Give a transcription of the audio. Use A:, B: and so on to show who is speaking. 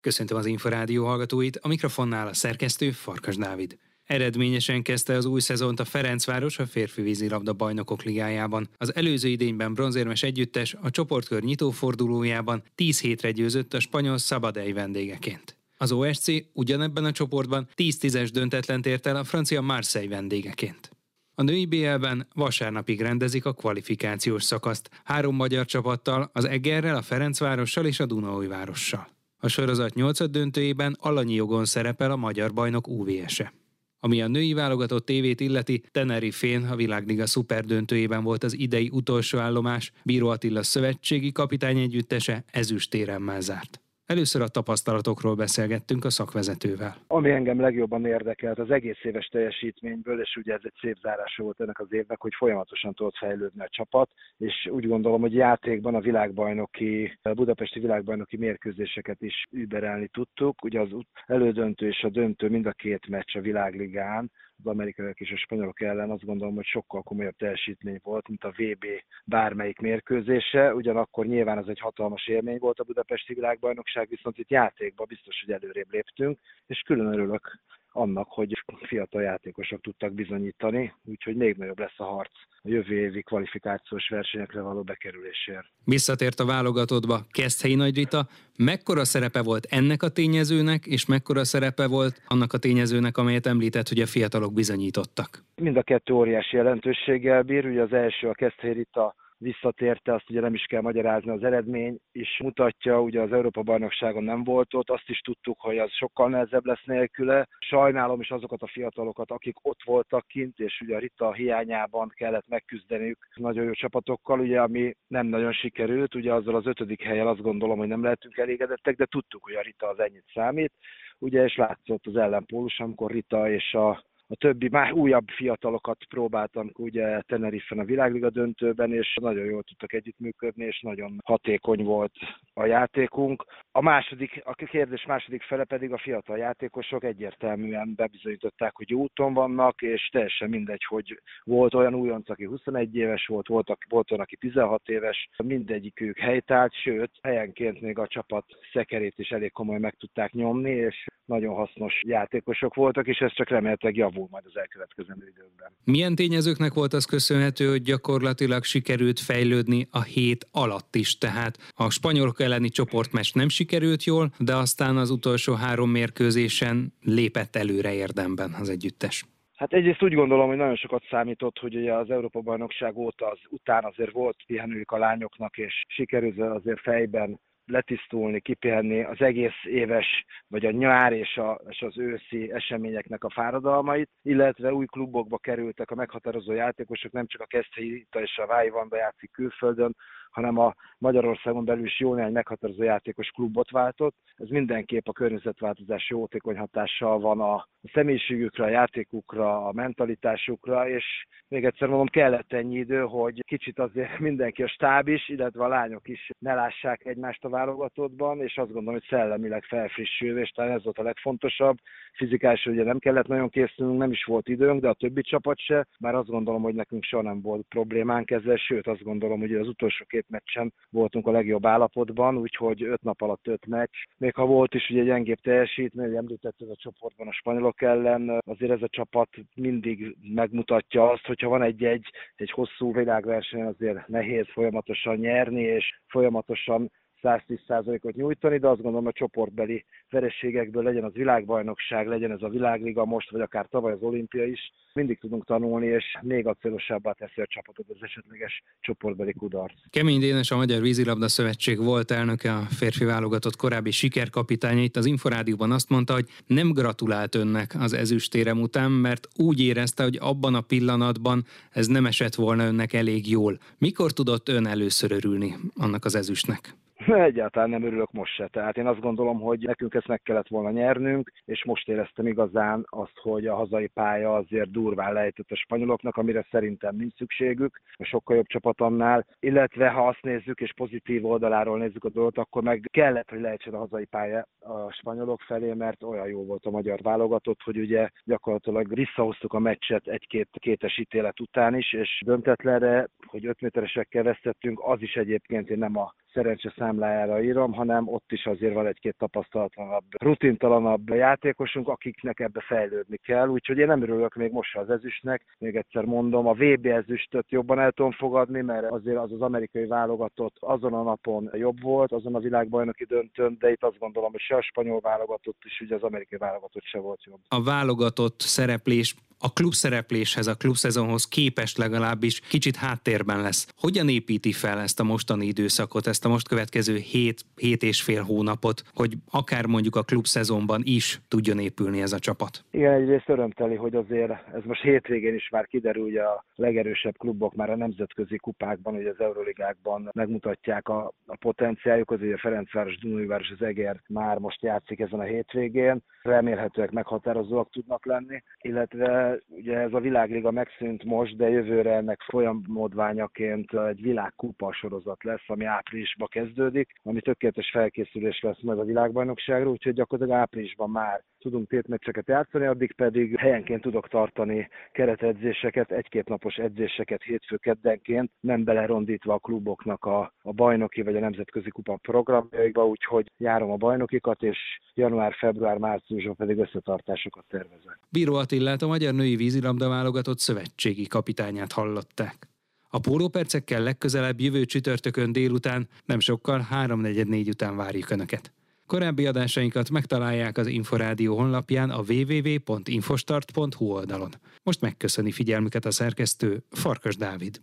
A: Köszöntöm az Inforádió hallgatóit, a mikrofonnál a szerkesztő Farkas Dávid. Eredményesen kezdte az új szezont a Ferencváros a férfi vízilabda bajnokok ligájában. Az előző idényben bronzérmes együttes a csoportkör nyitófordulójában 10 hétre győzött a spanyol Szabadej vendégeként. Az OSC ugyanebben a csoportban 10-10-es döntetlen ért el a francia Marseille vendégeként. A női BL-ben vasárnapig rendezik a kvalifikációs szakaszt, három magyar csapattal, az Egerrel, a Ferencvárossal és a Dunaújvárossal. A sorozat nyolcad döntőjében alanyi jogon szerepel a magyar bajnok UVS-e. Ami a női válogatott tévét illeti, Tenerife-n a világliga szuperdöntőjében volt az idei utolsó állomás, Bíró Attila szövetségi kapitány együttese ezüstéremmel zárt. Először a tapasztalatokról beszélgettünk a szakvezetővel.
B: Ami engem legjobban érdekelt az egész éves teljesítményből, és ugye ez egy szép zárása volt ennek az évnek, hogy folyamatosan tudott fejlődni a csapat, és úgy gondolom, hogy játékban a világbajnoki, a budapesti világbajnoki mérkőzéseket is überelni tudtuk. Ugye az elődöntő és a döntő mind a két meccs a világligán, az amerikaiak és a spanyolok ellen azt gondolom, hogy sokkal komolyabb teljesítmény volt, mint a VB bármelyik mérkőzése. Ugyanakkor nyilván ez egy hatalmas élmény volt a budapesti világbajnokság, viszont itt játékban biztos, hogy előrébb léptünk, és külön örülök annak, hogy fiatal játékosok tudtak bizonyítani, úgyhogy még nagyobb lesz a harc a jövő évi kvalifikációs versenyekre való bekerülésért.
A: Visszatért a válogatottba Keszthelyi Nagy Rita. Mekkora szerepe volt ennek a tényezőnek, és mekkora szerepe volt annak a tényezőnek, amelyet említett, hogy a fiatalok bizonyítottak?
B: Mind a kettő óriási jelentőséggel bír. Ugye az első a Keszthelyi Rita visszatérte, azt ugye nem is kell magyarázni, az eredmény is mutatja, ugye az Európa bajnokságon nem volt ott, azt is tudtuk, hogy az sokkal nehezebb lesz nélküle. Sajnálom is azokat a fiatalokat, akik ott voltak kint, és ugye a Rita hiányában kellett megküzdeniük nagyon jó csapatokkal, ugye ami nem nagyon sikerült, ugye azzal az ötödik helyen azt gondolom, hogy nem lehetünk elégedettek, de tudtuk, hogy a Rita az ennyit számít, ugye, és látszott az ellenpólus, amikor Rita és a a többi már újabb fiatalokat próbáltam ugye Tenerife a világliga döntőben, és nagyon jól tudtak együttműködni, és nagyon hatékony volt a játékunk. A második, a kérdés második fele pedig a fiatal játékosok egyértelműen bebizonyították, hogy úton vannak, és teljesen mindegy, hogy volt olyan újonc, aki 21 éves volt, volt, volt olyan, aki 16 éves, mindegyikük helytált, sőt, helyenként még a csapat szekerét is elég komoly meg tudták nyomni, és nagyon hasznos játékosok voltak, és ez csak remélhetőleg javul majd az elkövetkezendő időkben.
A: Milyen tényezőknek volt az köszönhető, hogy gyakorlatilag sikerült fejlődni a hét alatt is? Tehát a spanyolok elleni csoportmeccs nem sikerült jól, de aztán az utolsó három mérkőzésen lépett előre érdemben az együttes.
B: Hát egyrészt úgy gondolom, hogy nagyon sokat számított, hogy ugye az Európa-bajnokság óta az, után azért volt pihenőjük a lányoknak, és sikerült azért fejben letisztulni, kipihenni az egész éves, vagy a nyár és, a, és az őszi eseményeknek a fáradalmait, illetve új klubokba kerültek a meghatározó játékosok, nem csak a Keszthelyi és a Vájvanba játszik külföldön, hanem a Magyarországon belül is jó néhány meghatározó játékos klubot váltott. Ez mindenképp a környezetváltozás jótékony hatással van a személyiségükre, a játékukra, a mentalitásukra, és még egyszer mondom, kellett ennyi idő, hogy kicsit azért mindenki a stáb is, illetve a lányok is ne lássák egymást a válogatottban, és azt gondolom, hogy szellemileg felfrissülve, és talán ez volt a legfontosabb. Fizikálisan ugye nem kellett nagyon készülnünk, nem is volt időnk, de a többi csapat se, bár azt gondolom, hogy nekünk soha nem volt problémánk ezzel, sőt azt gondolom, hogy az utolsó két meccsen voltunk a legjobb állapotban, úgyhogy öt nap alatt öt meccs. Még ha volt is ugye gyengébb teljesítmény, említett ez a csoportban a spanyolok ellen, azért ez a csapat mindig megmutatja azt, hogyha van egy-egy egy hosszú világverseny, azért nehéz folyamatosan nyerni, és folyamatosan 110%-ot nyújtani, de azt gondolom a csoportbeli verességekből legyen az világbajnokság, legyen ez a világliga most, vagy akár tavaly az olimpia is, mindig tudunk tanulni, és még acélosabbá teszi a csapatot az esetleges csoportbeli kudarc.
A: Kemény Dénes, a Magyar Vízilabda Szövetség volt elnöke, a férfi válogatott korábbi sikerkapitánya itt az Inforádióban azt mondta, hogy nem gratulált önnek az ezüstérem után, mert úgy érezte, hogy abban a pillanatban ez nem esett volna önnek elég jól. Mikor tudott ön először örülni annak az ezüstnek?
B: Egyáltalán nem örülök most se. Tehát én azt gondolom, hogy nekünk ezt meg kellett volna nyernünk, és most éreztem igazán azt, hogy a hazai pálya azért durván lejtett a spanyoloknak, amire szerintem nincs szükségük, a sokkal jobb csapat annál. Illetve ha azt nézzük, és pozitív oldaláról nézzük a dolgot, akkor meg kellett, hogy lejtsen a hazai pálya a spanyolok felé, mert olyan jó volt a magyar válogatott, hogy ugye gyakorlatilag visszahoztuk a meccset egy-két kétes ítélet után is, és döntetlenre, hogy öt méteresekkel vesztettünk, az is egyébként én nem a szerencse számlájára írom, hanem ott is azért van egy-két tapasztalatlanabb, rutintalanabb játékosunk, akiknek ebbe fejlődni kell. Úgyhogy én nem örülök még most az ezüstnek. Még egyszer mondom, a VB ezüstöt jobban el tudom fogadni, mert azért az az amerikai válogatott azon a napon jobb volt, azon a világbajnoki döntőn, de itt azt gondolom, hogy se a spanyol válogatott is, ugye az amerikai válogatott se volt jobb.
A: A válogatott szereplés a klubszerepléshez, a klubszezonhoz képest legalábbis kicsit háttérben lesz. Hogyan építi fel ezt a mostani időszakot, ezt a most következő 7, 7 és fél hónapot, hogy akár mondjuk a klubszezonban is tudjon épülni ez a csapat?
B: Igen, egyrészt örömteli, hogy azért ez most hétvégén is már kiderül, hogy a legerősebb klubok már a nemzetközi kupákban, ugye az Euroligákban megmutatják a, a potenciáljukat, ugye a Ferencváros, Dunajváros, az Eger már most játszik ezen a hétvégén, remélhetőek meghatározóak tudnak lenni, illetve ugye ez a világliga megszűnt most, de jövőre ennek folyamodványaként egy világkupa sorozat lesz, ami áprilisban kezdődik, ami tökéletes felkészülés lesz majd a világbajnokságra, úgyhogy gyakorlatilag áprilisban már tudunk tétmeccseket játszani, addig pedig helyenként tudok tartani keretedzéseket, egy-két napos edzéseket hétfő keddenként, nem belerondítva a kluboknak a, a bajnoki vagy a nemzetközi kupa programjaiba, úgyhogy járom a bajnokikat, és január, február, márciusban pedig összetartásokat tervezek.
A: Bíró Attilát a Magyar Női Vízilabda válogatott szövetségi kapitányát hallották. A pólópercekkel legközelebb jövő csütörtökön délután, nem sokkal 3.44 után várjuk Önöket. Korábbi adásainkat megtalálják az Inforádió honlapján a www.infostart.hu oldalon. Most megköszöni figyelmüket a szerkesztő Farkas Dávid.